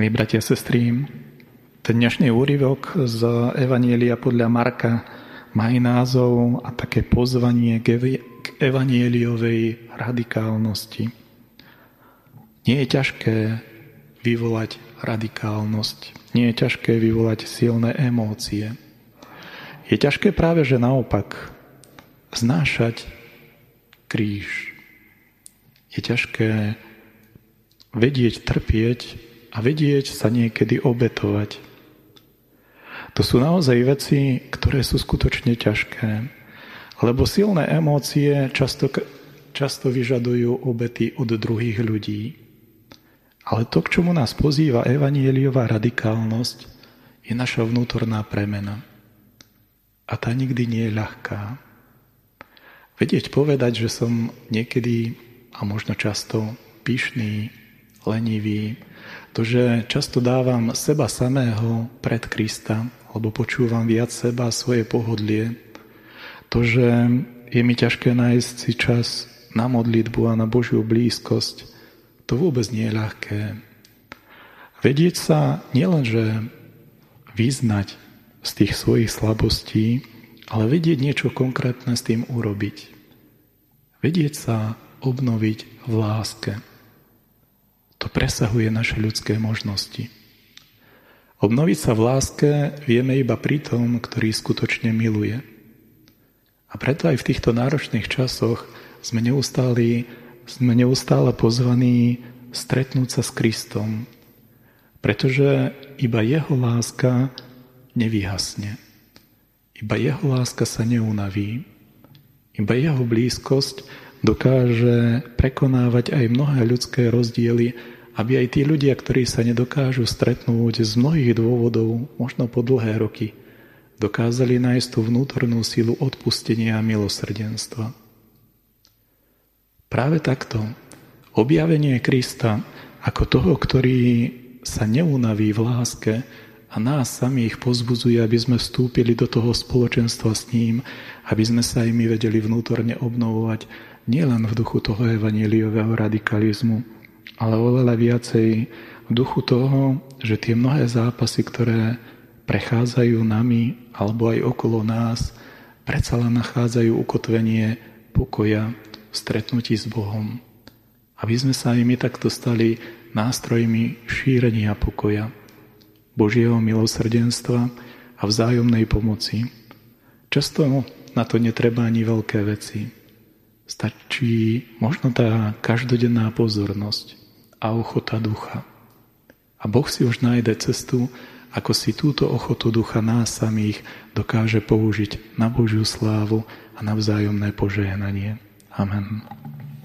Milí bratia a sestry, dnešný úryvok z Evanielia podľa Marka má aj názov a také pozvanie k evanieliovej radikálnosti. Nie je ťažké vyvolať radikálnosť, nie je ťažké vyvolať silné emócie. Je ťažké práve, že naopak znášať kríž. Je ťažké vedieť trpieť a vedieť sa niekedy obetovať. To sú naozaj veci, ktoré sú skutočne ťažké, lebo silné emócie často, často vyžadujú obety od druhých ľudí. Ale to, k čomu nás pozýva evanieliová radikálnosť, je naša vnútorná premena. A tá nikdy nie je ľahká. Vedieť povedať, že som niekedy a možno často pyšný, lenivý, to, že často dávam seba samého pred Krista, alebo počúvam viac seba svoje pohodlie. To, že je mi ťažké nájsť si čas na modlitbu a na Božiu blízkosť, to vôbec nie je ľahké. Vedieť sa nielenže vyznať z tých svojich slabostí, ale vedieť niečo konkrétne s tým urobiť. Vedieť sa obnoviť v láske. Presahuje naše ľudské možnosti. Obnoviť sa v láske vieme iba pri tom, ktorý skutočne miluje. A preto aj v týchto náročných časoch sme neustáli, sme neustále pozvaní stretnúť sa s Kristom, pretože iba Jeho láska nevyhasne. Iba Jeho láska sa neunaví. Iba Jeho blízkosť dokáže prekonávať aj mnohé ľudské rozdiely, aby aj tí ľudia, ktorí sa nedokážu stretnúť z mnohých dôvodov, možno po dlhé roky, dokázali nájsť tú vnútornú silu odpustenia a milosrdenstva. Práve takto objavenie Krista ako toho, ktorý sa neunaví v láske a nás samých pozbudzuje, aby sme vstúpili do toho spoločenstva s ním, aby sme sa aj my vedeli vnútorne obnovovať nielen v duchu toho evaníliového radikalizmu, ale oveľa viacej v duchu toho, že tie mnohé zápasy, ktoré prechádzajú nami alebo aj okolo nás, predsa len nachádzajú ukotvenie pokoja v stretnutí s Bohom. Aby sme sa aj my takto stali nástrojmi šírenia pokoja, Božieho milosrdenstva a vzájomnej pomoci. Často na to netreba ani veľké veci. Stačí možno tá každodenná pozornosť a ochota ducha. A Boh si už nájde cestu, ako si túto ochotu ducha nás samých dokáže použiť na Božiu slávu a na vzájomné požehnanie. Amen.